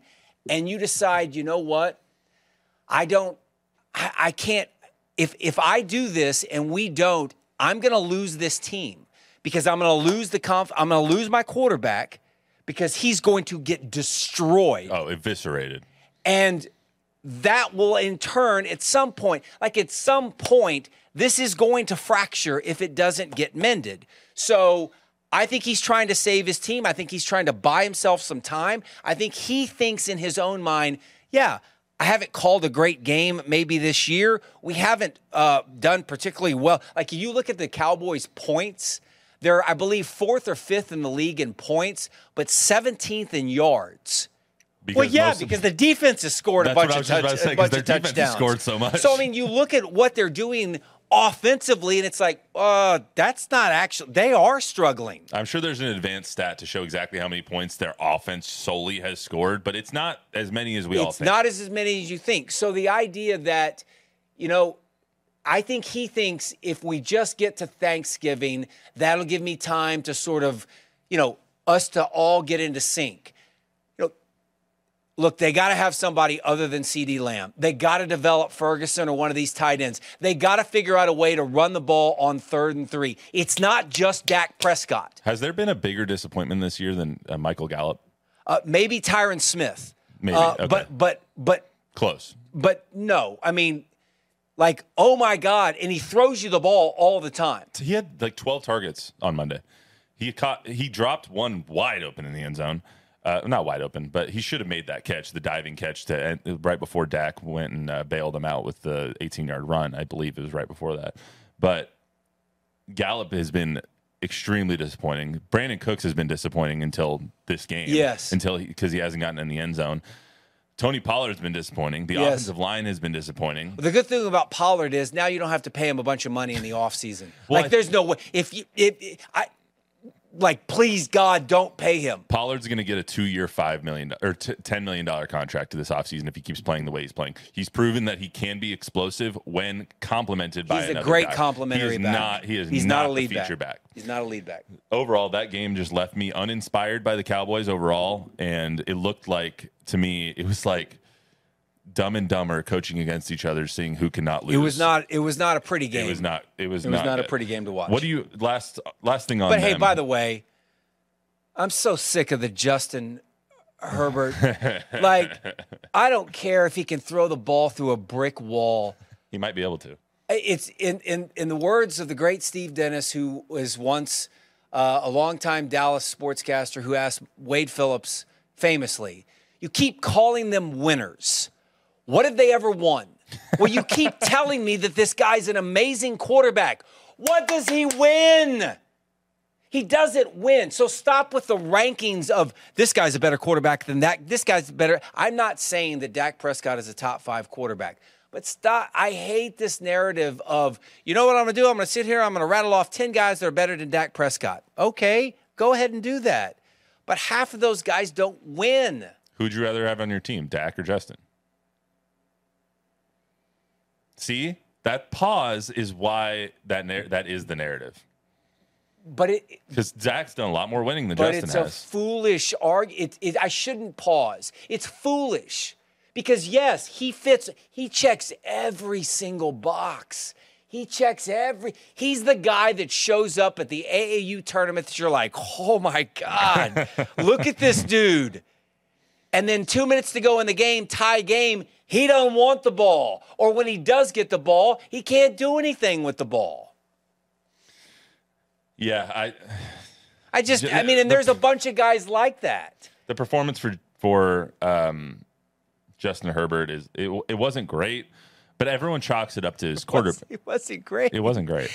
and you decide, you know what? I don't. I, I can't. If if I do this and we don't, I'm going to lose this team because I'm going to lose the conf. I'm going to lose my quarterback because he's going to get destroyed. Oh, eviscerated. And that will in turn, at some point, like at some point, this is going to fracture if it doesn't get mended. So I think he's trying to save his team. I think he's trying to buy himself some time. I think he thinks in his own mind, yeah, I haven't called a great game maybe this year. We haven't uh, done particularly well. Like you look at the Cowboys' points, they're, I believe, fourth or fifth in the league in points, but 17th in yards. Because Well, yeah, because the defense has scored a bunch of was just about touch, say, a 'cause bunch of defense has touchdowns. scored so much. So I mean, you look at what they're doing offensively, and it's like, uh, that's not actually. They are struggling. I'm sure there's an advanced stat to show exactly how many points their offense solely has scored, but it's not as many as we all It's think. not as, as many as you think. So the idea that, you know, I think he thinks if we just get to Thanksgiving, that'll give me time to sort of, you know, us to all get into sync. Look, they got to have somebody other than CeeDee Lamb. They got to develop Ferguson or one of these tight ends. They got to figure out a way to run the ball on third and three. It's not just Dak Prescott. Has there been a bigger disappointment this year than uh, Michael Gallup? Uh, maybe Tyron Smith. Maybe, Uh, okay. But but but Close. but no. I mean, like, oh my God. And he throws you the ball all the time. He had like 12 targets on Monday. He caught. He dropped one wide open in the end zone. Uh, not wide open, but he should have made that catch, the diving catch to right before Dak went and uh, bailed him out with the 18 yard run. I believe it was right before that. But Gallup has been extremely disappointing. Brandin Cooks has been disappointing until this game. Yes. until because he, hasn't gotten in the end zone. Tony Pollard's been disappointing. The Yes. offensive line has been disappointing. The good thing about Pollard is now you don't have to pay him a bunch of money in the offseason. Well, like I- there's no way if you if, if I like please God don't pay him. Pollard's going to get a two-year, five million or t- ten million dollar contract to this offseason if he keeps playing the way he's playing. He's proven that he can be explosive when complemented by. He's a great guy. complimentary he is back. Not, he is He's not, not, a the lead feature back. back. He's not a lead back. overall, that game just left me uninspired by the Cowboys overall, and it looked like to me it was like Dumb and Dumber coaching against each other, seeing who cannot lose. It was not it was not a pretty game. It was not. It was. It was not, not a pretty game to watch. What do you last last thing on? But hey, by the way, I'm so sick of the Justin Herbert. [LAUGHS] like, I don't care if he can throw the ball through a brick wall. he might be able to. It's in in in the words of the great Steve Dennis, who was once uh, a longtime Dallas sportscaster, who asked Wade Phillips famously, "You keep calling them winners. What have they ever won?" Well, you keep [LAUGHS] telling me that this guy's an amazing quarterback. What does he win? He doesn't win. So stop with the rankings of this guy's a better quarterback than that. This guy's better. I'm not saying that Dak Prescott is a top five quarterback, but stop. I hate this narrative of, you know what I'm going to do? I'm going to sit here, I'm going to rattle off 10 guys that are better than Dak Prescott. Okay, go ahead and do that. But half of those guys don't win. Who'd you rather have on your team, Dak or Justin? See, that pause is why that that is the narrative. But it, Because Dak's done a lot more winning than but Justin it's a has. foolish argument. It, it, I shouldn't pause. It's foolish because yes, he fits. He checks every single box. He checks every. He's the guy that shows up at the AAU tournament that you're like, oh my god, [LAUGHS] look at this dude. And then two minutes to go in the game, tie game. He don't want the ball, or when he does get the ball, he can't do anything with the ball. yeah, I I just, I mean, and there's a bunch of guys like that. the performance for for um, Justin Herbert is it, it wasn't great, but everyone chalks it up to his [LAUGHS] quarter. It wasn't great. It wasn't great.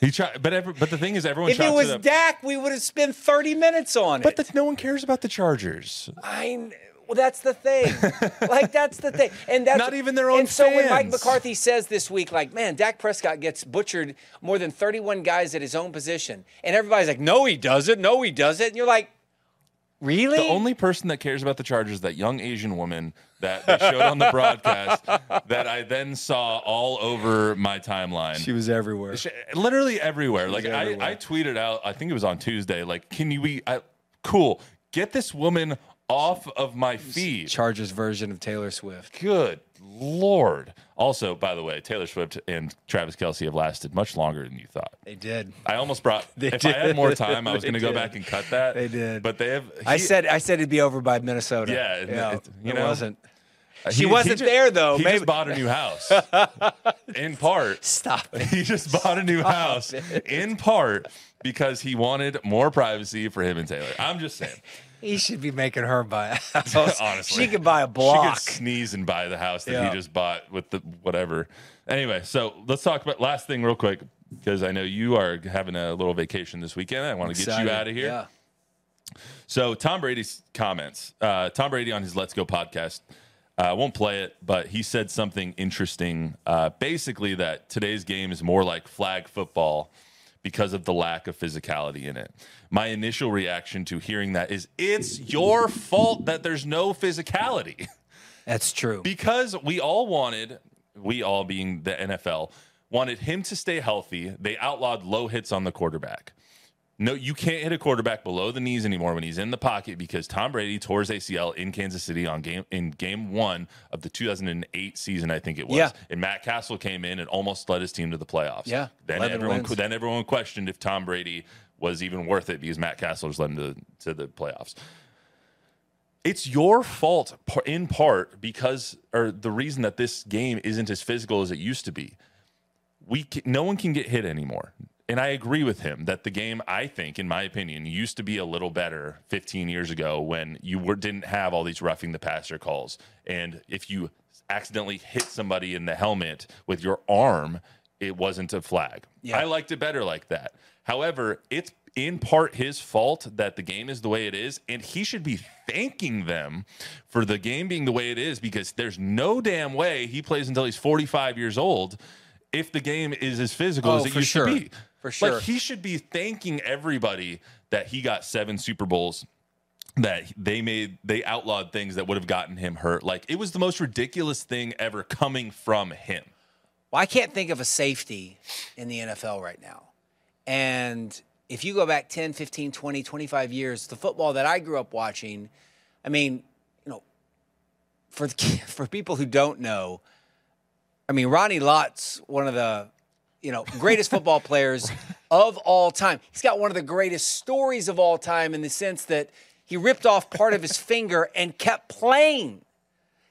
He tried, but every, but the thing is, everyone If chalks it was it. Dak, we would have spent 30 minutes on but it. the, no one cares about the Chargers. I well, that's the thing. [LAUGHS] like that's the thing, and that's Not even their own And so when Mike. McCarthy says this week, like, man, Dak Prescott gets butchered more than 31 guys at his own position, and everybody's like, no, he doesn't. No, he doesn't. And you're like, really? The only person that cares about the Chargers, that young Asian woman that they showed on the broadcast, that I then saw all over my timeline. She was everywhere. She- literally everywhere. Like everywhere. I, I tweeted out, I think it was on Tuesday. Like, can you be I, cool? Get this woman off of my feed. Chargers version of Taylor Swift. Good lord. Also, by the way, Taylor Swift and Travis Kelce have lasted much longer than you thought. They did. I almost brought. [LAUGHS] They if I had more time, I was [LAUGHS] going to go back and cut that. They did. but they have. I said, I said it'd be over by Minnesota. Yeah, it- yeah. it- you it know, wasn't. Uh, she he wasn't ju- there, though. He Maybe- [LAUGHS] just bought a new house. in part, Stop it. he just bought a new house. In part because he wanted more privacy for him and Taylor. I'm just saying. He should be making her buy a [LAUGHS] house. Honestly, she could buy a block. She could sneeze and buy the house that Yeah. he just bought with the whatever. Anyway, so let's talk about last thing real quick because I know you are having a little vacation this weekend. I want to get you out of here. Yeah. So Tom Brady's comments. Uh, Tom Brady on his Let's Go podcast. uh, I won't play it, but he said something interesting. Uh, basically, that today's game is more like flag football because of the lack of physicality in it. My initial reaction to hearing that is, it's your fault that there's no physicality. That's true. because we all wanted, we all being the NFL, wanted him to stay healthy. They outlawed low hits on the quarterback. No, you can't hit a quarterback below the knees anymore when he's in the pocket because Tom Brady tore his ACL in Kansas City on game in game one of the 2008 season, I think it was. Yeah. And Matt Cassel came in and almost led his team to the playoffs. Yeah, Then everyone wins. then everyone questioned if Tom Brady was even worth it because Matt Cassel led him to, to the playoffs. It's your fault in part because or the reason that this game isn't as physical as it used to be. We ca no one can get hit anymore. And i agree with him that the game i think in my opinion used to be a little better 15 years ago when you were, didn't have all these roughing the passer calls. And if you accidentally hit somebody in the helmet with your arm it wasn't a flag. Yeah. i liked it better like that however it's in part his fault that the game is the way it is, and he should be thanking them for the game being the way it is because there's no damn way he plays until he's 45 years old if the game is as physical Oh, as it used sure. to be. For sure. Like he should be thanking everybody that he got seven Super Bowls that they made they outlawed things that would have gotten him hurt. Like it was the most ridiculous thing ever coming from him. Well, I can't think of a safety in the NFL right now. And if you go back 10, 15, 20, 25 years, the football that I grew up watching, I mean, you know, for the, [LAUGHS] for people who don't know, I mean, Ronnie Lott's one of the, you know, greatest [LAUGHS] football players of all time. He's got one of the greatest stories of all time in the sense that he ripped off part of his [LAUGHS] finger and kept playing.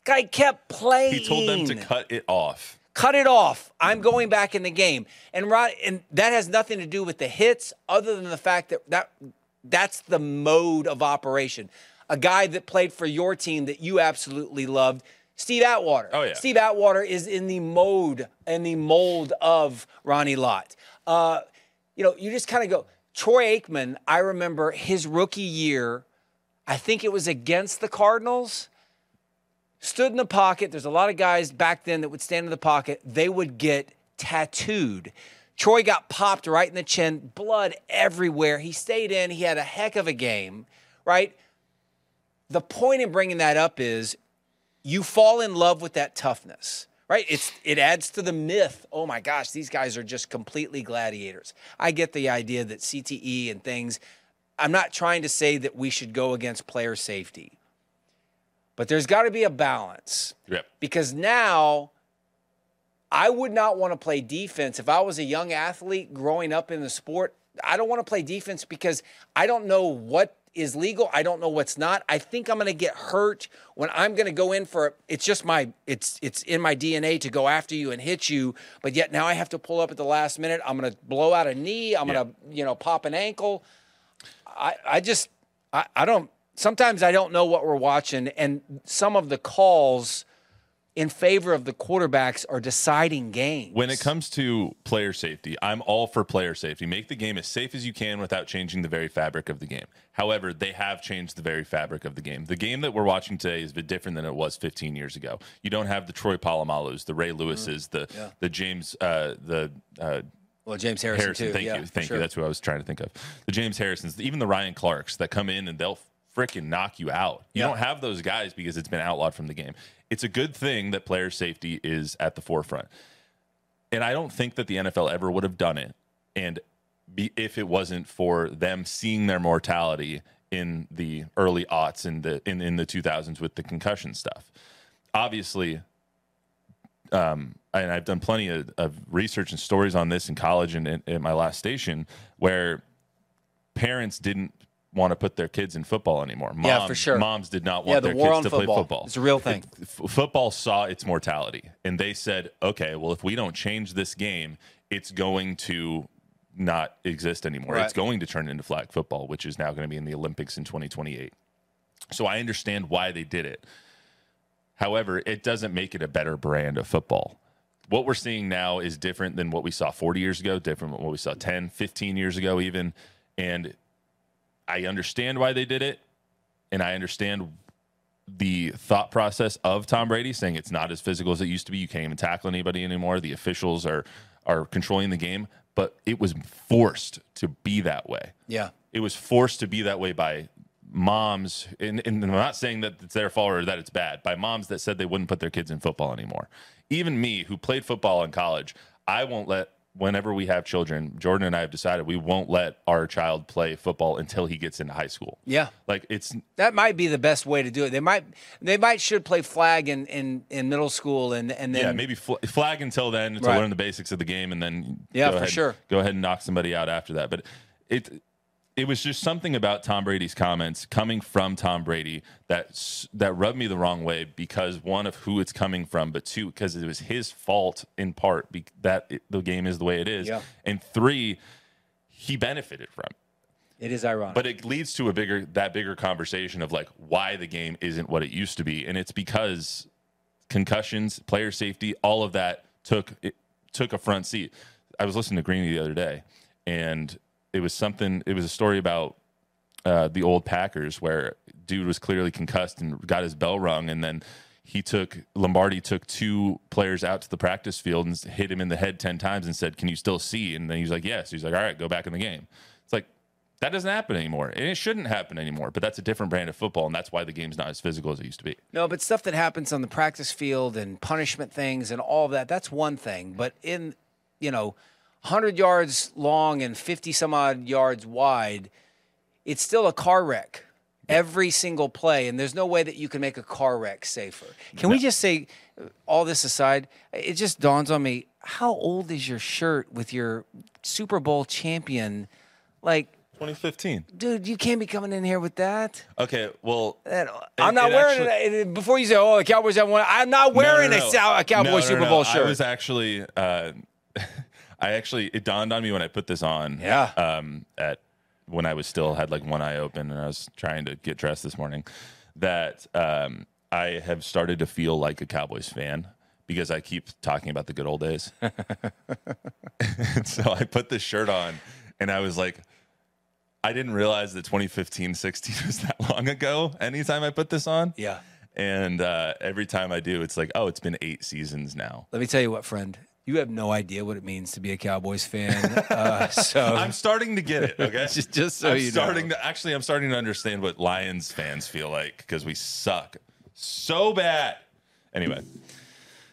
Guy kept playing. He told them to cut it off. Cut it off. I'm going back in the game. And Rod, and that has nothing to do with the hits, other than the fact that that that's the mode of operation. A guy that played for your team that you absolutely loved, Steve Atwater. Oh, yeah. Steve Atwater is in the mode and the mold of Ronnie Lott. Uh, you know, you just kind of go. Troy Aikman, I remember his rookie year. I think it was against the Cardinals stood in the pocket. There's a lot of guys back then that would stand in the pocket. They would get tattooed. Troy got popped right in the chin, blood everywhere. He stayed in. He had a heck of a game, right? The point in bringing that up is you fall in love with that toughness, right? It's it adds to the myth. Oh my gosh, these guys are just completely gladiators. I get the idea that CTE and things. I'm not trying to say that we should go against player safety. But there's got to be a balance Yep. because now I would not want to play defense if I was a young athlete growing up in the sport. I don't want to play defense because I don't know what is legal. I don't know what's not. I think I'm going to get hurt when I'm going to go in for it's just my it's it's in my DNA to go after you and hit you, but yet now I have to pull up at the last minute. I'm going to blow out a knee, I'm going to, you know, pop an ankle. I, I just I, I don't sometimes I don't know what we're watching and some of the calls in favor of the quarterbacks are deciding games. When it comes to player safety, I'm all for player safety. Make the game as safe as you can without changing the very fabric of the game. However, they have changed the very fabric of the game. The game that we're watching today is a bit different than it was 15 years ago. You don't have the Troy Polamalus, the Ray Lewis's, the the James uh, the uh, well, James Harrison, Harrison. too. Thank Yeah, you, thank sure. you. That's who I was trying to think of. The James Harrisons, even the Ryan Clarks that come in and they'll freaking knock you out. You Yeah. don't have those guys because it's been outlawed from the game. It's a good thing that player safety is at the forefront, and I don't think that the NFL ever would have done it, and be, if it wasn't for them seeing their mortality in the early aughts and the in, in the 2000s with the concussion stuff. Obviously, um, and I've done plenty of, of research and stories on this in college and in, at my last station where parents didn't want to put their kids in football anymore. Moms, Yeah, for sure. Moms did not Yeah, want the their kids to play football. football. It's a real thing. F- football saw its mortality and they said, okay, well, if we don't change this game, it's going to not exist anymore. Right. It's going to turn into flag football, which is now going to be in the Olympics in 2028. So I understand why they did it. However, it doesn't make it a better brand of football. What we're seeing now is different than what we saw 40 years ago, different than what we saw 10, 15 years ago, even. And I understand why they did it. And I understand the thought process of Tom Brady saying it's not as physical as it used to be. You can't even tackle anybody anymore. The officials are are controlling the game, but it was forced to be that way Yeah. it was forced to be that way by moms and, and i'm not saying that it's their fault or that it's bad by moms that said they wouldn't put their kids in football anymore even me who played football in college i won't let whenever we have children jordan and i have decided we won't let our child play football until he gets into high school Yeah. like it's That might be the best way to do it. They might they might should play flag in in, in middle school and and then yeah, maybe fl- flag until then to Right. learn the basics of the game, and then Yeah, for ahead, sure. go ahead and knock somebody out after that. But it it was just something about Tom Brady's comments coming from Tom Brady that that rubbed me the wrong way because one of who it's coming from, but two because it was his fault in part that it, the game is the way it is, Yeah. and three he benefited from. it. it is ironic. But it leads to a bigger that bigger conversation of like why the game isn't what it used to be, and it's because concussions, player safety, all of that took it took a front seat. I was listening to Greeny the other day, and it was something. It was a story about uh, the old Packers where dude was clearly concussed and got his bell rung, and then he took Lombardi took two players out to the practice field and hit him in the head ten times and said, "Can you still see?" And then he's like, "Yes." He's like, "All right, go back in the game." It's like that doesn't happen anymore, and it shouldn't happen anymore. But that's a different brand of football, and that's why the game's not as physical as it used to be. No, but stuff that happens on the practice field and punishment things and all of that, that's one thing. But in, you know, 100 yards long and 50 some odd yards wide, it's still a car wreck every single play. And there's no way that you can make a car wreck safer. Can we just say, all this aside, it just dawns on me how old is your shirt with your Super Bowl champion? Like, 2015. dude, you can't be coming in here with that. Okay, well, That- I'm not it wearing actually- it. Before you say, "Oh, the Cowboys have one," I'm not wearing No, no, a, no. Sou- a Cowboy No, no, Super no. Bowl shirt. I was actually, uh, [LAUGHS] I actually, it dawned on me when I put this on. Yeah. Um, at when I was still had like one eye open and I was trying to get dressed this morning, that um, I have started to feel like a Cowboys fan because I keep talking about the good old days. [LAUGHS] so I put this shirt on and I was like, I didn't realize that 2015 16 was that long ago. Anytime I put this on. yeah. And uh, every time I do, it's like, oh, it's been eight seasons now. Let me tell you what, friend. You have no idea what it means to be a Cowboys fan. [LAUGHS] Uh, so I'm starting to get it. [LAUGHS] Okay, Just- just so I'm you know. to actually, I'm starting to understand what Lions fans feel like because we suck so bad. Anyway,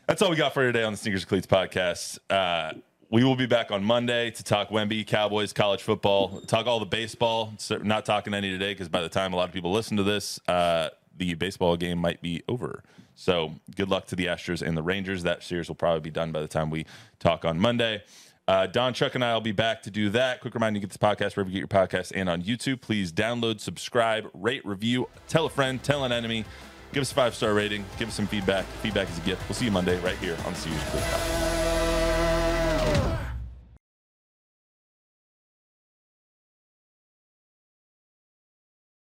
that's all we got for today on the Sneakers and Cleats podcast. Uh, we will be back on Monday to talk Wemby, Cowboys, college football, talk all the baseball. So not talking any today because by the time a lot of people listen to this, uh, the baseball game might be over. So good luck to the Astros and the Rangers. That series will probably be done by the time we talk on Monday. Uh, Don, Chuck, and I will be back to do that. Quick reminder: you get this podcast wherever you get your podcast and on YouTube. Please download, subscribe, rate, review, tell a friend, tell an enemy, give us a five star rating, give us some feedback. Feedback is a gift. We'll see you Monday right here on the Series Podcast.